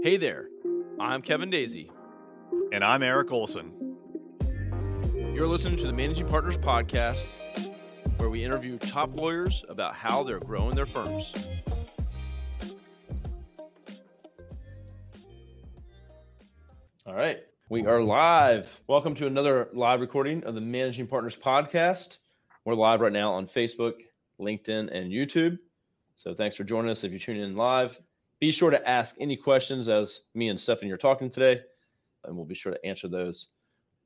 Hey there, I'm Kevin Daisey. And I'm Eric Olson. You're listening to the Managing Partners Podcast, where we interview top lawyers about how they're growing their firms. All right, we are live. Welcome to another live recording of the Managing Partners Podcast. We're live right now on Facebook, LinkedIn, and YouTube. So thanks for joining us if you're tuning in live. Be sure to ask any questions as me and Stephanie are talking today, and we'll be sure to answer those.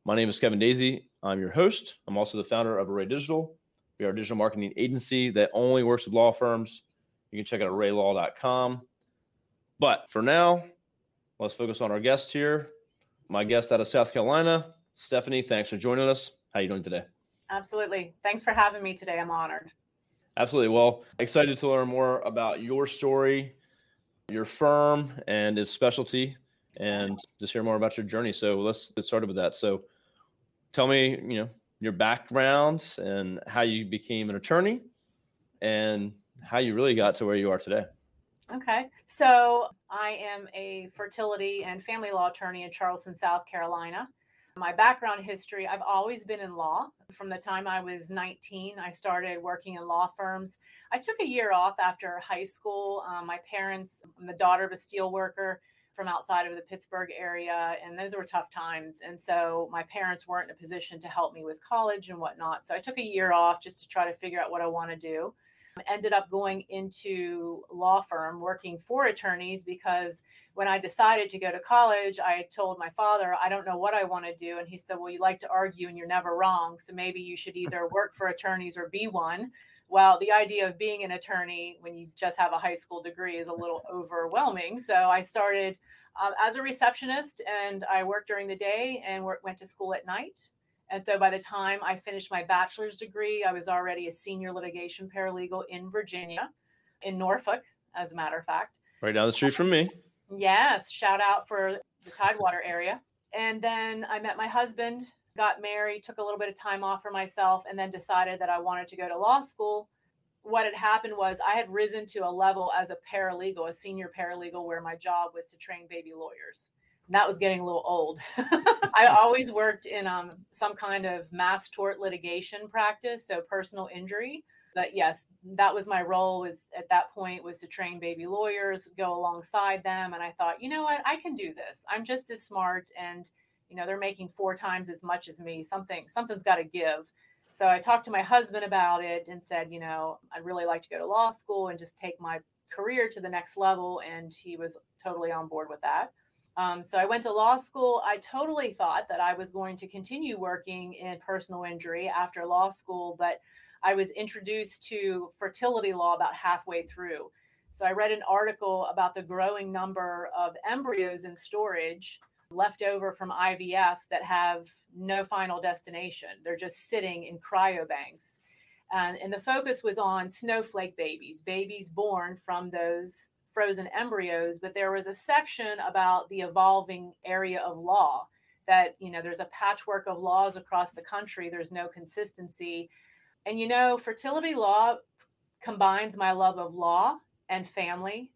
My name is Kevin Daisey. I'm your host. I'm also the founder of Array Digital. We are a digital marketing agency that only works with law firms. You can check out arraylaw.com. But for now, let's focus on our guest here. My guest out of South Carolina, Stephanie. Thanks for joining us. How are you doing today? Absolutely. Thanks for having me today. I'm honored. Absolutely. Well, excited to learn more about your story, your firm, and its specialty, and just hear more about your journey. So let's get started with that. So tell me, you know, your background and how you became an attorney and how you really got to where you are today. Okay. So I am a fertility and family law attorney in Charleston, South Carolina. My background history I've always been in law. From the time I was 19, I started working in law firms. I took a year off after high school. Um, my parents, I'm the daughter of a steel worker from outside of the Pittsburgh area, and those were tough times. And so my parents weren't in a position to help me with college and whatnot. So I took a year off just to try to figure out what I want to do ended up going into law firm working for attorneys because when I decided to go to college, I told my father, I don't know what I want to do. And he said, Well, you like to argue and you're never wrong. So maybe you should either work for attorneys or be one. Well, the idea of being an attorney when you just have a high school degree is a little overwhelming. So I started um, as a receptionist and I worked during the day and went to school at night. And so by the time I finished my bachelor's degree, I was already a senior litigation paralegal in Virginia, in Norfolk, as a matter of fact. Right down the street from me. Yes, shout out for the Tidewater area. And then I met my husband, got married, took a little bit of time off for myself, and then decided that I wanted to go to law school. What had happened was I had risen to a level as a paralegal, a senior paralegal, where my job was to train baby lawyers that was getting a little old. I always worked in um, some kind of mass tort litigation practice, so personal injury. But yes, that was my role. Was at that point was to train baby lawyers, go alongside them, and I thought, you know what, I can do this. I'm just as smart, and you know they're making four times as much as me. Something something's got to give. So I talked to my husband about it and said, you know, I'd really like to go to law school and just take my career to the next level, and he was totally on board with that. Um, so I went to law school. I totally thought that I was going to continue working in personal injury after law school, but I was introduced to fertility law about halfway through. So I read an article about the growing number of embryos in storage left over from IVF that have no final destination. They're just sitting in cryobanks. And, and the focus was on snowflake babies, babies born from those frozen embryos, but there was a section about the evolving area of law that, you know, there's a patchwork of laws across the country, there's no consistency. And, you know, fertility law combines my love of law and family.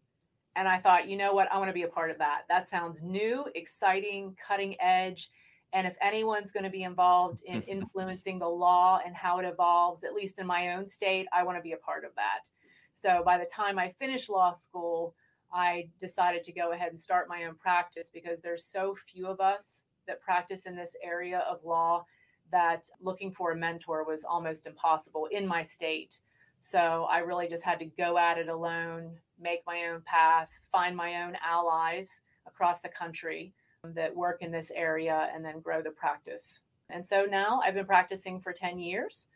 And I thought, you know what, I want to be a part of that. That sounds new, exciting, cutting edge. And if anyone's going to be involved in influencing the law and how it evolves, at least in my own state, I want to be a part of that. So by the time I finished law school, I decided to go ahead and start my own practice because there's so few of us that practice in this area of law that looking for a mentor was almost impossible in my state. So I really just had to go at it alone, make my own path, find my own allies across the country that work in this area, and then grow the practice. And so now I've been practicing for 10 years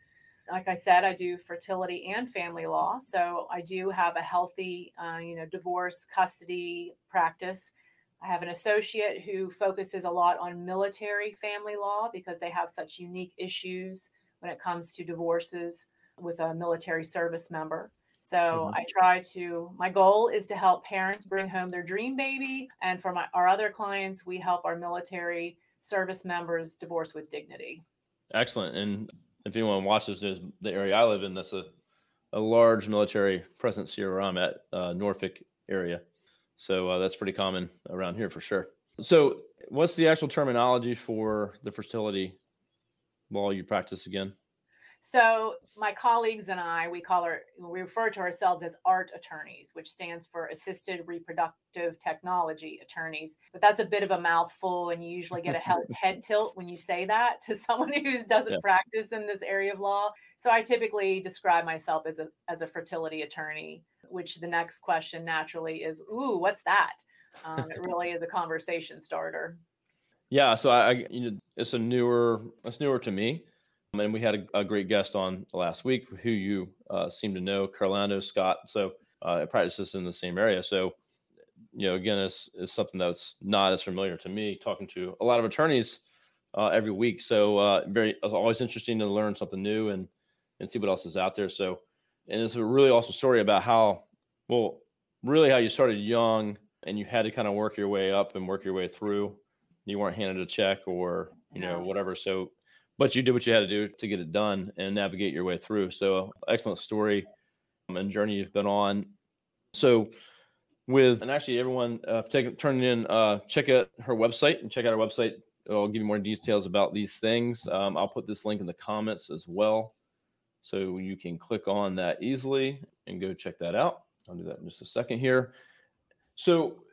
like I said, I do fertility and family law. So I do have a healthy, uh, you know, divorce custody practice. I have an associate who focuses a lot on military family law because they have such unique issues when it comes to divorces with a military service member. So mm-hmm. I try to, my goal is to help parents bring home their dream baby. And for my, our other clients, we help our military service members divorce with dignity. Excellent. And if anyone watches this, the area I live in, that's a, a large military presence here where I'm at, uh, Norfolk area. So uh, that's pretty common around here for sure. So, what's the actual terminology for the fertility law you practice again? So my colleagues and I, we call our, we refer to ourselves as ART attorneys, which stands for Assisted Reproductive Technology Attorneys. But that's a bit of a mouthful, and you usually get a head tilt when you say that to someone who doesn't yeah. practice in this area of law. So I typically describe myself as a as a fertility attorney. Which the next question naturally is, "Ooh, what's that?" Um, it really is a conversation starter. Yeah, so I, you know, it's a newer, it's newer to me and we had a, a, great guest on last week who you uh, seem to know, Carlando Scott. So uh, practices in the same area. So, you know, again, it's, it's something that's not as familiar to me talking to a lot of attorneys uh, every week. So uh, very, it's always interesting to learn something new and, and see what else is out there. So, and it's a really awesome story about how, well, really how you started young and you had to kind of work your way up and work your way through. You weren't handed a check or, you know, whatever. So but you did what you had to do to get it done and navigate your way through. So excellent story um, and journey you've been on. So with and actually everyone uh, take turning in uh, check out her website and check out our website. I'll give you more details about these things. Um, I'll put this link in the comments as well, so you can click on that easily and go check that out. I'll do that in just a second here. So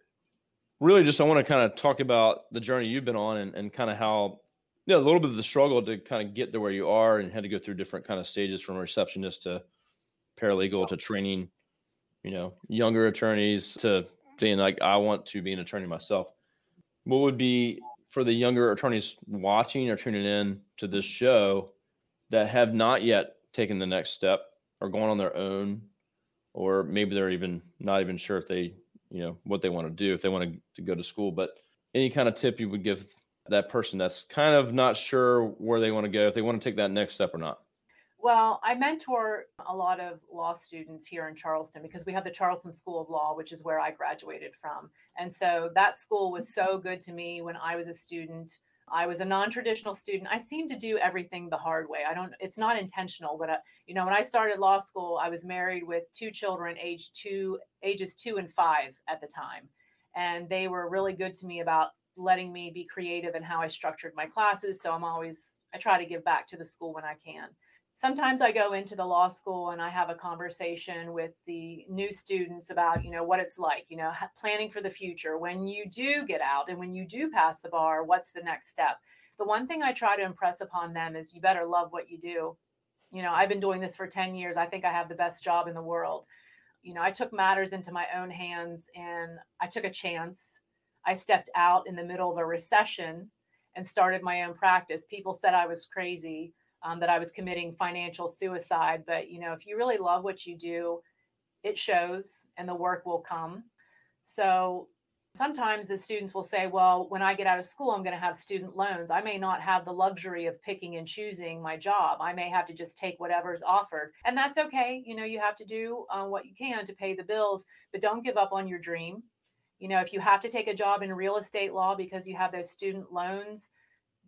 really just I want to kind of talk about the journey you've been on and, and kind of how yeah, a little bit of the struggle to kind of get to where you are and had to go through different kind of stages from receptionist to paralegal to training, you know, younger attorneys to saying like, I want to be an attorney myself. What would be for the younger attorneys watching or tuning in to this show that have not yet taken the next step or gone on their own, or maybe they're even not even sure if they, you know, what they want to do, if they want to go to school, but any kind of tip you would give that person that's kind of not sure where they want to go, if they want to take that next step or not? Well, I mentor a lot of law students here in Charleston because we have the Charleston School of Law, which is where I graduated from. And so that school was so good to me when I was a student. I was a non-traditional student. I seem to do everything the hard way. I don't it's not intentional, but I, uh, you know, when I started law school, I was married with two children age 2 ages 2 and 5 at the time. And they were really good to me about letting me be creative in how I structured my classes. So I'm always, I try to give back to the school when I can. Sometimes I go into the law school and I have a conversation with the new students about, you know, what it's like, you know, planning for the future. When you do get out and when you do pass the bar, what's the next step? The one thing I try to impress upon them is you better love what you do. You know, I've been doing this for 10 years. I think I have the best job in the world. You know, I took matters into my own hands and I took a chance I stepped out in the middle of a recession and started my own practice. People said I was crazy, um, that I was committing financial suicide. But, you know, if you really love what you do, it shows and the work will come. So sometimes the students will say, well, when I get out of school, I'm going to have student loans. I may not have the luxury of picking and choosing my job. I may have to just take whatever's offered. And that's okay. You know, you have to do uh, what you can to pay the bills, but don't give up on your dream you know, if you have to take a job in real estate law because you have those student loans,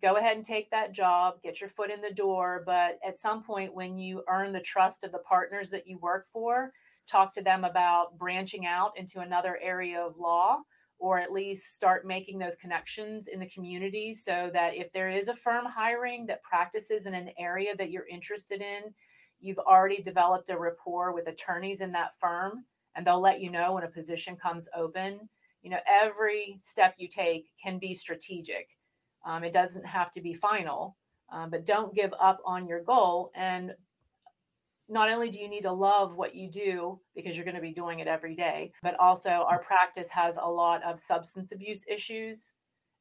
go ahead and take that job, get your foot in the door. But at some point, when you earn the trust of the partners that you work for, talk to them about branching out into another area of law or at least start making those connections in the community so that if there is a firm hiring that practices in an area that you're interested in, you've already developed a rapport with attorneys in that firm and they'll let you know when a position comes open you know every step you take can be strategic. Um, it doesn't have to be final um, but don't give up on your goal. And not only do you need to love what you do because you're going to be doing it every day but also our practice has a lot of substance abuse issues.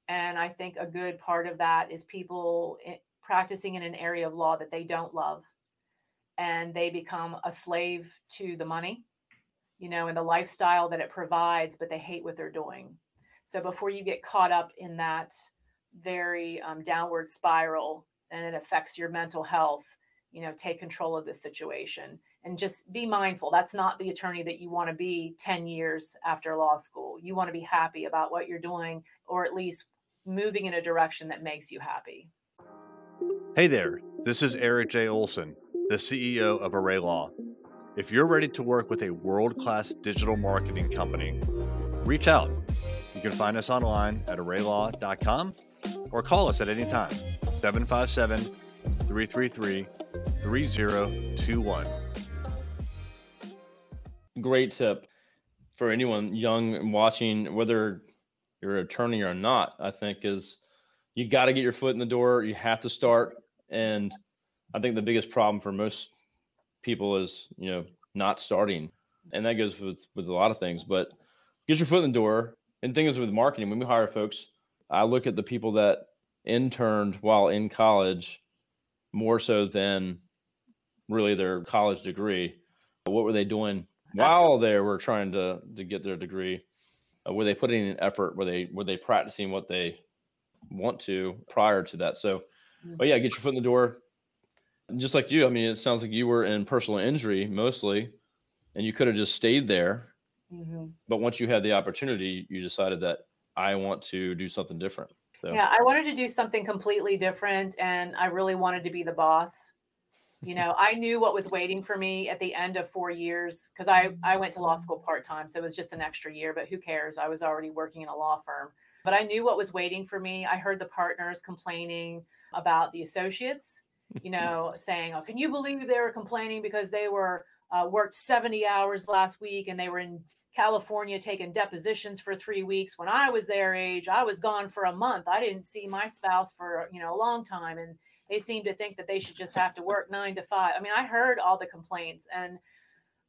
And i think a good part of that is people practicing in an area of law that they don't love. And they become a slave to the money you know, and the lifestyle that it provides, but they hate what they're doing. So before you get caught up in that very um, downward spiral and it affects your mental health, you know, take control of the situation and just be mindful. That's not the attorney that you want to be 10 years after law school. You want to be happy about what you're doing or at least moving in a direction that makes you happy. Hey there, this is Eric J. Olson, the CEO of Array Law. If you're ready to work with a world class digital marketing company, reach out. You can find us online at arraylaw.com or call us at any time 757 333 3021. Great tip for anyone young and watching, whether you're an attorney or not, I think is you got to get your foot in the door. You have to start. And I think the biggest problem for most people is, you know, not starting. And that goes with, with a lot of things, but get your foot in the door. And thing is with marketing, when we hire folks, I look at the people that interned while in college more so than really their college degree. What were they doing while they were trying to to get their degree? Uh, were they putting in effort? Were they were they practicing what they want to prior to that? So, Mm. but yeah, get your foot in the door. Just like you, I mean, it sounds like you were in personal injury mostly, and you could have just stayed there. Mhm. But once you had the opportunity, you decided that I want to do something different. So, Yeah, I wanted to do something completely different and I really wanted to be the boss. You know, I knew what was waiting for me at the end of 4 years cuz I I went to law school part-time, so it was just an extra year, but who cares? I was already working in a law firm. But I knew what was waiting for me. I heard the partners complaining about the associates, you know, saying, "Oh, can you believe they were complaining because they were uh, worked 70 hours last week and they were in California taking depositions for three weeks. When I was their age, I was gone for a month. I didn't see my spouse for you know a long time, and they seem to think that they should just have to work nine to five. I mean, I heard all the complaints, and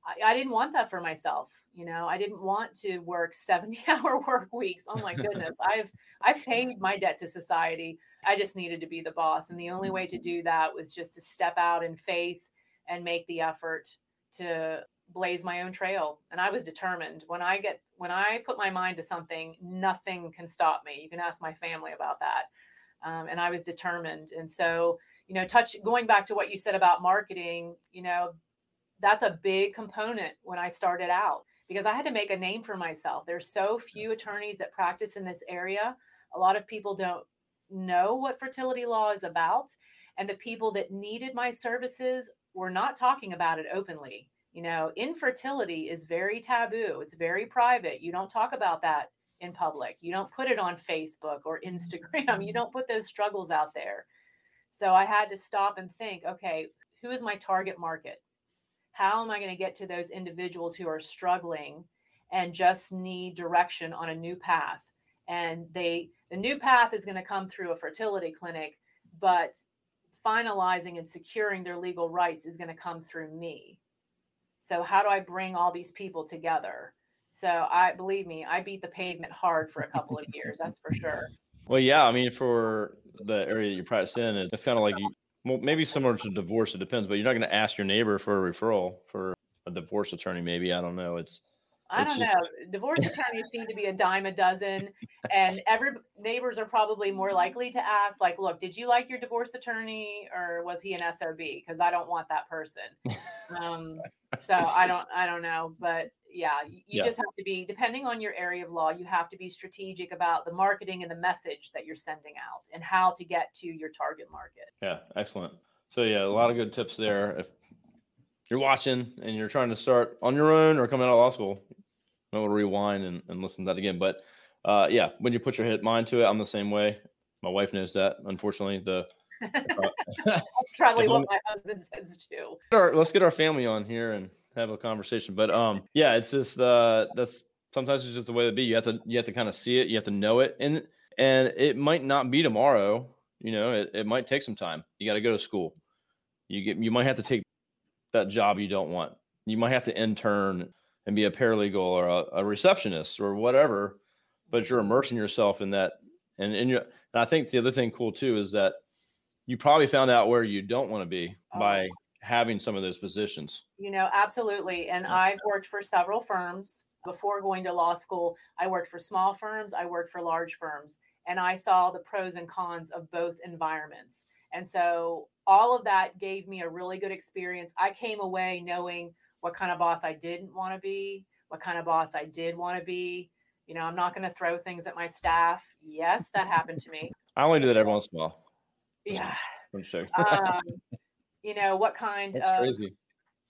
I, I didn't want that for myself. You know, I didn't want to work 70 hour work weeks. Oh my goodness. I've I've paid my debt to society. I just needed to be the boss. And the only way to do that was just to step out in faith and make the effort to blaze my own trail. And I was determined. When I get when I put my mind to something, nothing can stop me. You can ask my family about that. Um, and I was determined. And so, you know, touch going back to what you said about marketing, you know, that's a big component when I started out because I had to make a name for myself. There's so few attorneys that practice in this area. A lot of people don't know what fertility law is about. And the people that needed my services were not talking about it openly. You know, infertility is very taboo, it's very private. You don't talk about that in public, you don't put it on Facebook or Instagram, you mm-hmm. don't put those struggles out there. So I had to stop and think okay, who is my target market? how am I going to get to those individuals who are struggling and just need direction on a new path? And they the new path is going to come through a fertility clinic, but finalizing and securing their legal rights is going to come through me. So how do I bring all these people together? So I believe me, I beat the pavement hard for a couple of years. That's for sure. Well, yeah, I mean, for the area that you practice in, it's kind of like well, maybe similar to divorce. It depends, but you're not going to ask your neighbor for a referral for a divorce attorney. Maybe I don't know. It's I don't know. Divorce attorneys seem to be a dime a dozen, and every neighbors are probably more likely to ask, like, "Look, did you like your divorce attorney, or was he an sob?" Because I don't want that person. Um, so I don't, I don't know, but yeah, you Yeah. just have to be depending on your area of law. You have to be strategic about the marketing and the message that you're sending out, and how to get to your target market. yeah, excellent. So yeah, a lot of good tips there. If you're watching and you're trying to start on your own or coming out of law school, you to rewind and, and listen to that again. But uh, yeah, when you put your head mind to it, I'm the same way. My wife knows that. Unfortunately, the That's probably what my husband says too. our, let's get our family on here and have a conversation. But um, yeah, it's just uh, that's sometimes it's just the way to be. You have to you have to kind of see it, you have to know it, and and it might not be tomorrow. You know, it, it might take some time. You got to go to school. You get you might have to take that job you don't want. You might have to intern and be a paralegal or a, a receptionist or whatever. But you're immersing yourself in that, and and you. And I think the other thing cool too is that you probably found out where you don't want to be Oh. by having some of those positions. You know, absolutely. And. I've worked for several firms before going to law school. I worked for small firms, I worked for large firms, and I saw the pros and cons of both environments. And so all of that gave me a really good experience. I came away knowing what kind of boss I didn't want to be, what kind of boss I did want to be. You know, I'm not going to throw things at my staff. Yes, that happened to me. I only do that every once in a while. Yeah. I'm sure. Um, you know, what kind That's of crazy.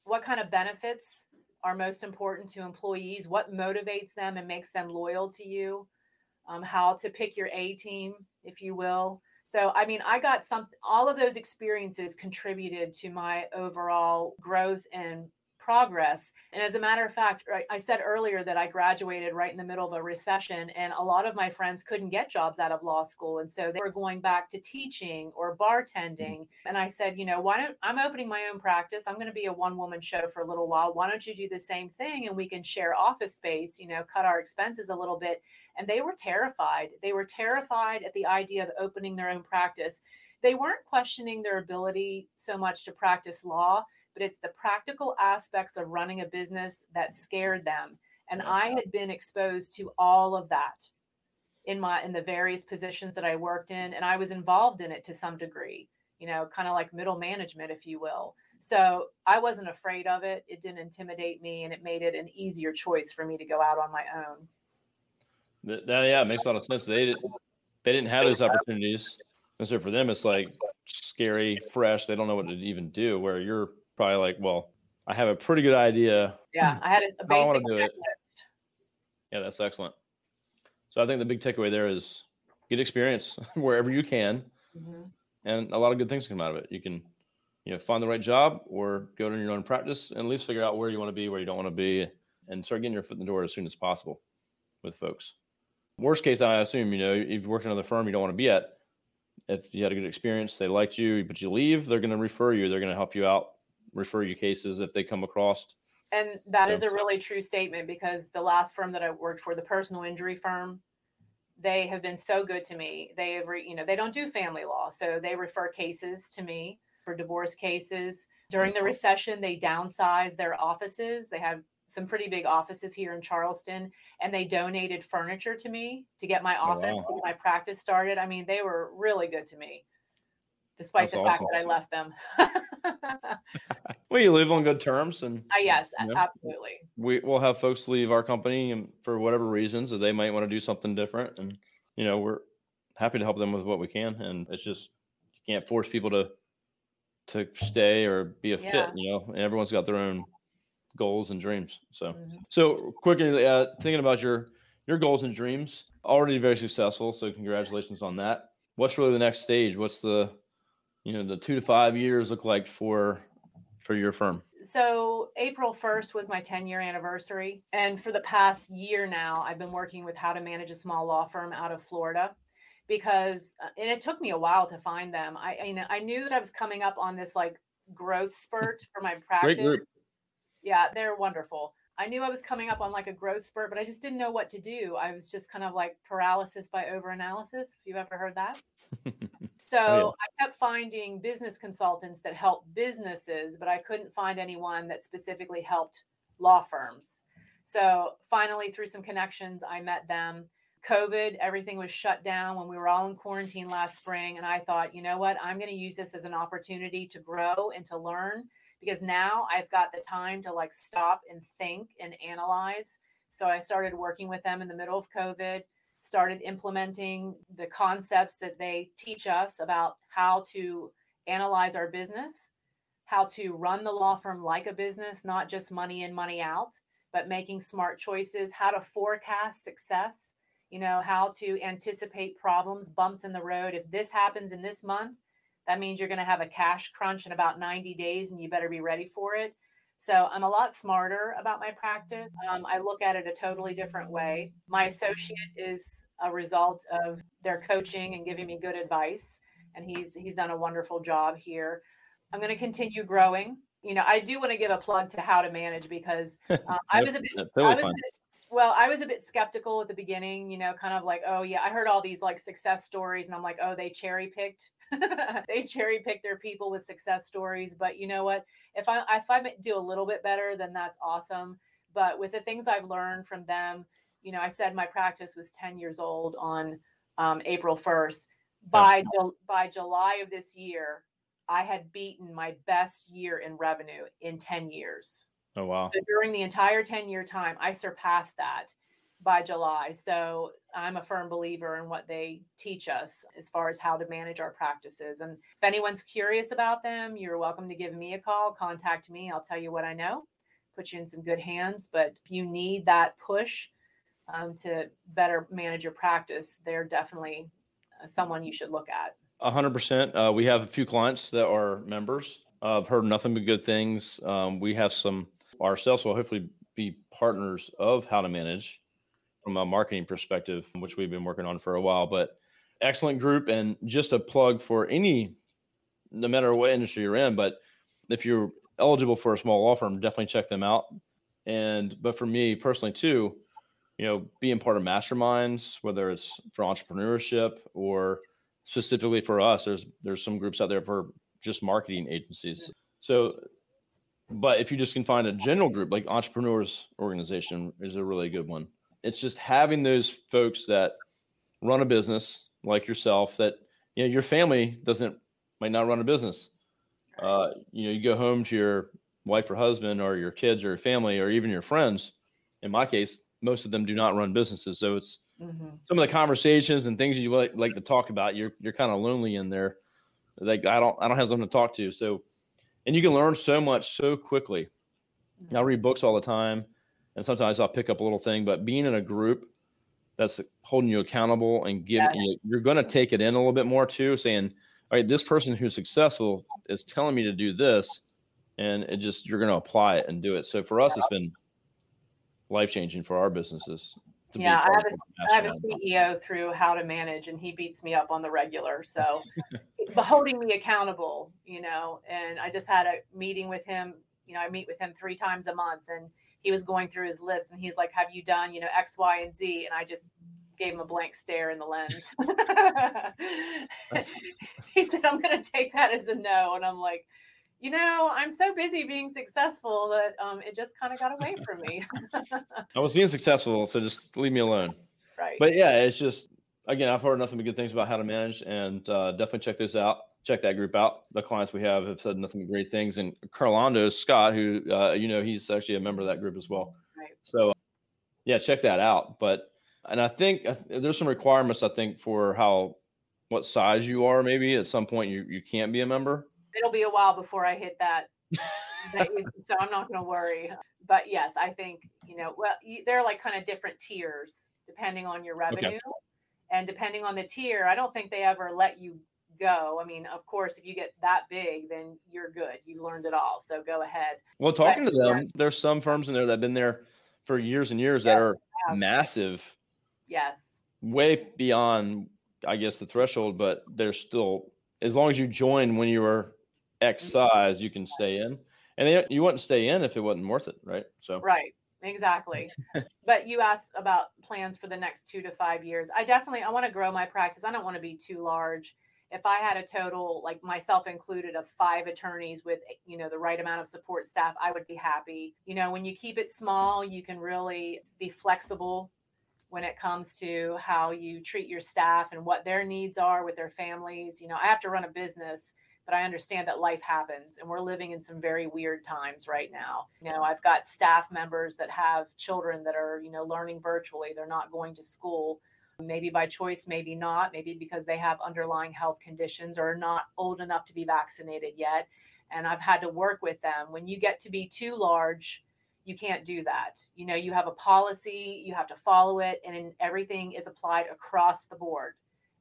what kind of benefits are most important to employees, what motivates them and makes them loyal to you, um, how to pick your A team, if you will. So, I mean, I got some, all of those experiences contributed to my overall growth and progress. And as a matter of fact, I said earlier that I graduated right in the middle of a recession, and a lot of my friends couldn't get jobs out of law school. And so they were going back to teaching or bartending. Mm-hmm. And I said, you know, why don't I'm opening my own practice? I'm going to be a one woman show for a little while. Why don't you do the same thing and we can share office space, you know, cut our expenses a little bit? And they were terrified. They were terrified at the idea of opening their own practice. They weren't questioning their ability so much to practice law but it's the practical aspects of running a business that scared them. And I had been exposed to all of that in my in the various positions that I worked in and I was involved in it to some degree, you know, kind of like middle management if you will. So, I wasn't afraid of it. It didn't intimidate me and it made it an easier choice for me to go out on my own. That, yeah, it makes a lot of sense. They didn't they didn't have those opportunities. And so for them it's like scary, fresh. They don't know what to even do where you're probably like, well, I have a pretty good idea. Yeah, I had a, basic checklist. Yeah, that's excellent. So I think the big takeaway there is get experience wherever you can, mm-hmm. and a lot of good things come out of it. You can, you know, find the right job or go to your own practice and at least figure out where you want to be, where you don't want to be, and start getting your foot in the door as soon as possible with folks. Worst case, I assume, you know, if you work in another firm you don't want to be at, if you had a good experience, they liked you, but you leave, they're going to refer you. They're going to help you out refer you cases if they come across. And that so. is a really true statement because the last firm that I worked for, the personal injury firm, they have been so good to me. They have, re, you know, they don't do family law, so they refer cases to me for divorce cases. During the recession, they downsized their offices. They have some pretty big offices here in Charleston, and they donated furniture to me to get my oh, office, wow. to get my practice started. I mean, they were really good to me despite That's the awesome. fact that I left them. well, you live on good terms, and uh, yes, you know, absolutely. We will have folks leave our company and for whatever reasons, that they might want to do something different, and you know we're happy to help them with what we can. And it's just you can't force people to to stay or be a yeah. fit, you know. And everyone's got their own goals and dreams. So, mm-hmm. so quickly uh, thinking about your your goals and dreams, already very successful. So congratulations on that. What's really the next stage? What's the you know the two to five years look like for for your firm? So April 1st was my 10 year anniversary. And for the past year now, I've been working with how to manage a small law firm out of Florida because uh, and it took me a while to find them. I you know I knew that I was coming up on this like growth spurt for my practice. Yeah, they're wonderful. I knew I was coming up on like a growth spurt, but I just didn't know what to do. I was just kind of like paralysis by overanalysis, if you've ever heard that. so oh, yeah. I kept finding business consultants that help businesses, but I couldn't find anyone that specifically helped law firms. So finally, through some connections, I met them. COVID, everything was shut down when we were all in quarantine last spring. And I thought, you know what? I'm going to use this as an opportunity to grow and to learn because now I've got the time to like stop and think and analyze. So I started working with them in the middle of COVID, started implementing the concepts that they teach us about how to analyze our business, how to run the law firm like a business, not just money in, money out, but making smart choices, how to forecast success, you know, how to anticipate problems, bumps in the road. If this happens in this month, that means you're going to have a cash crunch in about 90 days and you better be ready for it. So I'm a lot smarter about my practice. Um, I look at it a totally different way. My associate is a result of their coaching and giving me good advice, and he's he's done a wonderful job here. I'm going to continue growing. You know, I do want to give a plug to how to manage because uh, I was a bit, I was a bit well, I was a bit skeptical at the beginning, you know, kind of like, oh yeah, I heard all these like success stories and I'm like, oh, they cherry picked. they cherry pick their people with success stories. But you know what? If I if I do a little bit better, then that's awesome. But with the things I've learned from them, you know, I said my practice was 10 years old on um, April 1st. By by July of this year, I had beaten my best year in revenue in 10 years. Oh wow. So during the entire 10 year time, I surpassed that by July. So I'm a firm believer in what they teach us as far as how to manage our practices. And if anyone's curious about them, you're welcome to give me a call, contact me. I'll tell you what I know. put you in some good hands. But if you need that push um, to better manage your practice, they're definitely uh, someone you should look at. A hundred percent. Uh, we have a few clients that are members. Uh, I've heard nothing but good things. Um, we have some ourselves will hopefully be partners of how to manage from a marketing perspective, which we've been working on for a while. But excellent group, and just a plug for any, no matter what industry you're in. But if you're eligible for a small law firm, definitely check them out. And but for me personally too, you know, being part of masterminds, whether it's for entrepreneurship or specifically for us, there's there's some groups out there for just marketing agencies. So, but if you just can find a general group like entrepreneurs organization is a really good one. It's just having those folks that run a business like yourself that you know your family doesn't might not run a business. Uh, you know, you go home to your wife or husband or your kids or your family or even your friends. In my case, most of them do not run businesses, so it's mm-hmm. some of the conversations and things you like, like to talk about. You're you're kind of lonely in there. Like I don't I don't have someone to talk to. So, and you can learn so much so quickly. Mm-hmm. I read books all the time, and sometimes I'll pick up a little thing. But being in a group that's holding you accountable and giving yes. you, you're going to take it in a little bit more too, saying, "All right, this person who's successful is telling me to do this." And it just you're going to apply it and do it. So for us, it's been life changing for our businesses. Yeah, I have, a, I have a CEO through how to manage, and he beats me up on the regular. So, holding me accountable, you know. And I just had a meeting with him. You know, I meet with him three times a month, and he was going through his list, and he's like, "Have you done, you know, X, Y, and Z?" And I just gave him a blank stare in the lens. he said, "I'm going to take that as a no," and I'm like, you know, I'm so busy being successful that um, it just kind of got away from me. I was being successful, so just leave me alone. Right. But yeah, it's just again, I've heard nothing but good things about how to manage, and uh, definitely check this out. Check that group out. The clients we have have said nothing but great things, and Carlando Scott, who uh, you know, he's actually a member of that group as well. Right. So, yeah, check that out. But and I think there's some requirements I think for how what size you are. Maybe at some point you you can't be a member it'll be a while before I hit that. so I'm not going to worry. But yes, I think you know. Well, they're like kind of different tiers depending on your revenue, okay. and depending on the tier. I don't think they ever let you go. I mean, of course, if you get that big, then you're good. You learned it all. So go ahead. Well, talking but, to them, yeah. there's some firms in there that have been there for years and years that are massive. Yes. Way beyond, I guess, the threshold, but they're still, as long as you join when you were X mm-hmm. size, you can stay in. And they, you wouldn't stay in if it wasn't worth it, right? So right, exactly. but you asked about plans for the next two to five years. I definitely I want to grow my practice. I don't want to be too large. If I had a total, like myself included, of five attorneys with you know the right amount of support staff, I would be happy. You know, when you keep it small, you can really be flexible when it comes to how you treat your staff and what their needs are with their families. You know, I have to run a business but I understand that life happens and we're living in some very weird times right now. You know, I've got staff members that have children that are, you know, learning virtually. They're not going to school, maybe by choice, maybe not, maybe because they have underlying health conditions or are not old enough to be vaccinated yet. And I've had to work with them. When you get to be too large, you can't do that. You know, you have a policy, you have to follow it, and everything is applied across the board.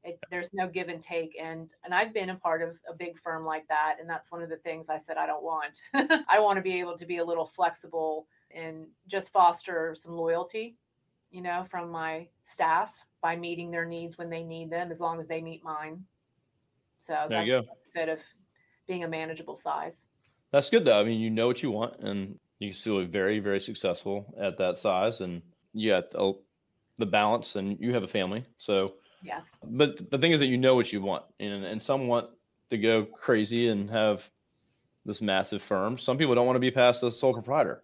It, there's no give and take and and i've been a part of a big firm like that and that's one of the things i said i don't want i want to be able to be a little flexible and just foster some loyalty you know from my staff by meeting their needs when they need them as long as they meet mine. So there that's the benefit of being a manageable size. That's good though. I mean you know what you want and you can still be very very successful at that size and you got the, the balance and you have a family so Yes. But the thing is that you know what you want, and and some want to go crazy and have this massive firm. Some people don't want to be past a sole proprietor,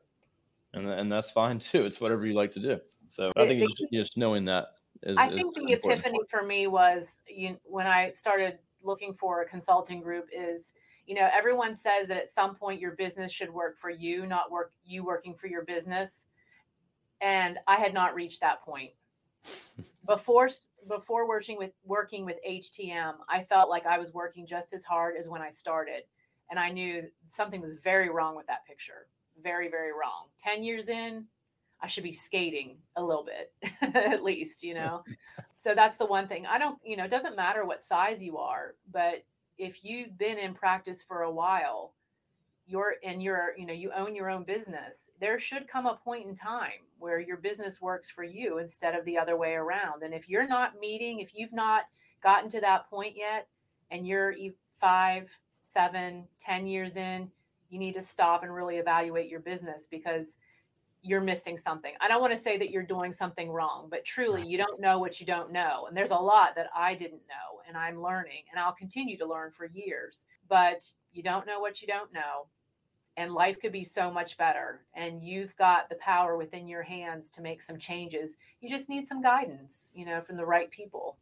and and that's fine too. It's whatever you like to do. So I think just, just, knowing that is. I think the important. epiphany for me was you when I started looking for a consulting group is you know everyone says that at some point your business should work for you not work you working for your business and i had not reached that point before before working with working with HTM, I felt like I was working just as hard as when I started, and I knew something was very wrong with that picture. Very, very wrong. 10 years in, I should be skating a little bit at least, you know. so that's the one thing. I don't, you know, it doesn't matter what size you are, but if you've been in practice for a while, you're and you're, you know, you own your own business, there should come a point in time where your business works for you instead of the other way around. And if you're not meeting, if you've not gotten to that point yet and you're five, seven, ten years in, you need to stop and really evaluate your business because you're missing something. I don't want to say that you're doing something wrong, but truly you don't know what you don't know. And there's a lot that I didn't know and I'm learning and I'll continue to learn for years. But you don't know what you don't know. And life could be so much better. And you've got the power within your hands to make some changes. You just need some guidance, you know, from the right people.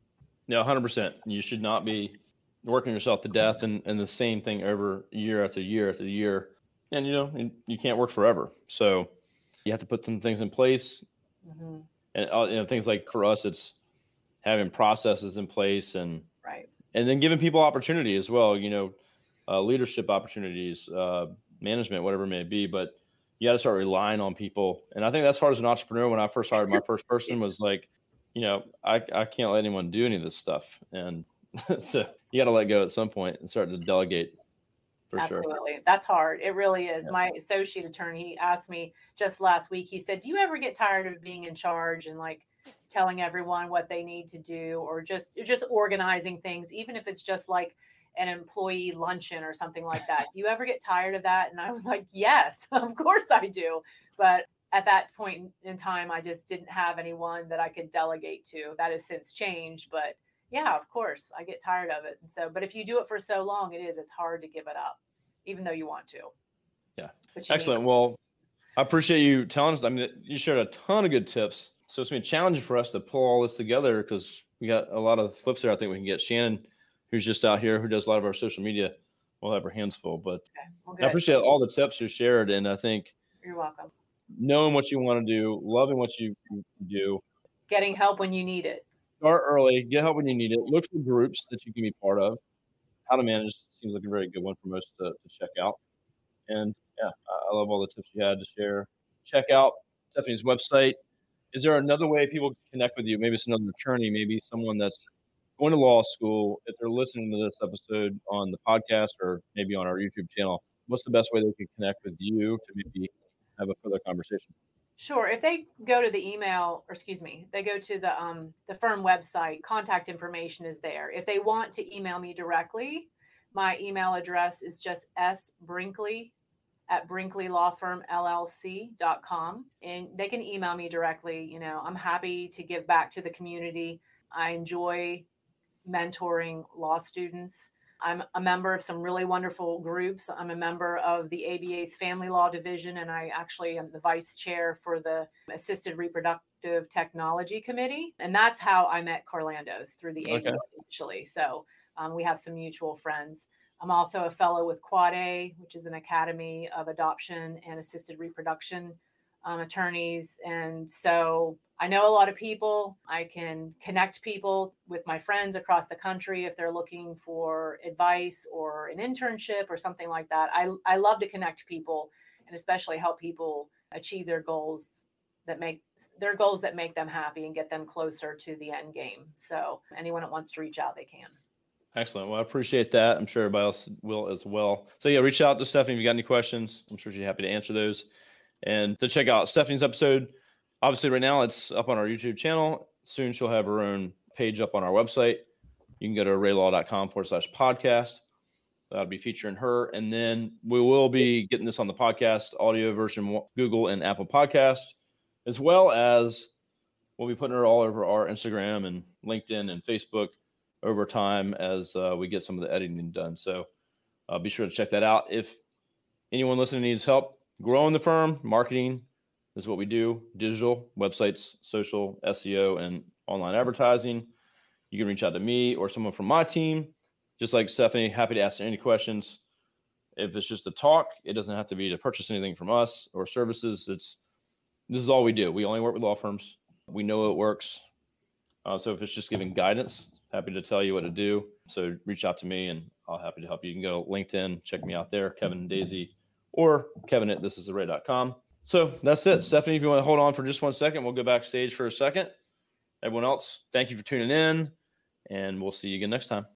No, 100%. You should not be working yourself to death and, and the same thing over year after year after year. And, you know, you can't work forever. So, you have to put some things in place. Mm-hmm. and uh, you know things like for us it's having processes in place and right. and then giving people opportunity as well you know uh, leadership opportunities uh, management whatever it may be. But you got to start relying on people. And i think that's hard as an entrepreneur. When i first hired my first person was like you know i, I can't let anyone do any of this stuff. And so you got to let go at some point and start to delegate for Absolutely. Sure. That's hard. It really is. Yeah. My associate attorney he asked me just last week, he said, Do you ever get tired of being in charge and like telling everyone what they need to do or just just organizing things, even if it's just like an employee luncheon or something like that. Do you ever get tired of that? And I was like, Yes, of course I do. But at that point in time, I just didn't have anyone that I could delegate to. That has since changed, but yeah, of course, I get tired of it. And so, but if you do it for so long, it is, it's hard to give it up, even though you want to. Yeah. Excellent. Well, I appreciate you telling us. I mean, you shared a ton of good tips. So it's been a challenge for us to pull all this together because we got a lot of flips there. I think we can get Shannon, who's just out here, who does a lot of our social media. We'll have her hands full. But okay. well, I appreciate all the tips you shared. And I think you're welcome. Knowing what you want to do, loving what you do, getting help when you need it start early, get help when you need it. Look for groups that you can be part of. How to manage seems like a very good one for most to, to check out. And yeah, I love all the tips you had to share. Check out Stephanie's website. Is there another way people can connect with you? Maybe it's another attorney, maybe someone that's going to law school. If they're listening to this episode on the podcast or maybe on our YouTube channel, what's the best way they can connect with you to maybe have a further conversation? Sure. If they go to the email, or excuse me, they go to the um, the firm website, contact information is there. If they want to email me directly, my email address is just s brinkley at brinkley.lawfirm.llc.com, and they can email me directly. You know, I'm happy to give back to the community. I enjoy mentoring law students. I'm a member of some really wonderful groups. I'm a member of the ABA's Family Law Division, and I actually am the vice chair for the Assisted Reproductive Technology Committee. And that's how I met Carlandos through the okay. ABA initially. So um, we have some mutual friends. I'm also a fellow with Quad A, which is an academy of adoption and assisted reproduction um, attorneys. And so I know a lot of people. I can connect people with my friends across the country if they're looking for advice or an internship or something like that. I, I love to connect people and especially help people achieve their goals that make their goals that make them happy and get them closer to the end game. So anyone that wants to reach out, they can. Excellent. Well, I appreciate that. I'm sure everybody else will as well. So yeah, reach out to Stephanie if you got any questions. I'm sure she's happy to answer those. And to check out Stephanie's episode, obviously right now it's up on our YouTube channel. Soon she'll have her own page up on our website. You can go to arraylaw.com forward slash podcast. That'll be featuring her. And then we will be getting this on the podcast audio version, Google and Apple Podcast, as well as we'll be putting her all over our Instagram and LinkedIn and Facebook over time as uh, we get some of the editing done. So uh, be sure to check that out. If anyone listening needs help growing the firm, marketing, is what we do digital websites, social, SEO, and online advertising. You can reach out to me or someone from my team. Just like Stephanie, happy to answer any questions. If it's just a talk, it doesn't have to be to purchase anything from us or services. It's this is all we do. We only work with law firms. We know it works. Uh, so if it's just giving guidance, happy to tell you what to do. So reach out to me and I'll happy to help you. You can go to LinkedIn, check me out there, Kevin Daisey or Kevin at this is the ray.com. So that's it. Stephanie, if you want to hold on for just one second, we'll go backstage for a second. Everyone else, thank you for tuning in, and we'll see you again next time.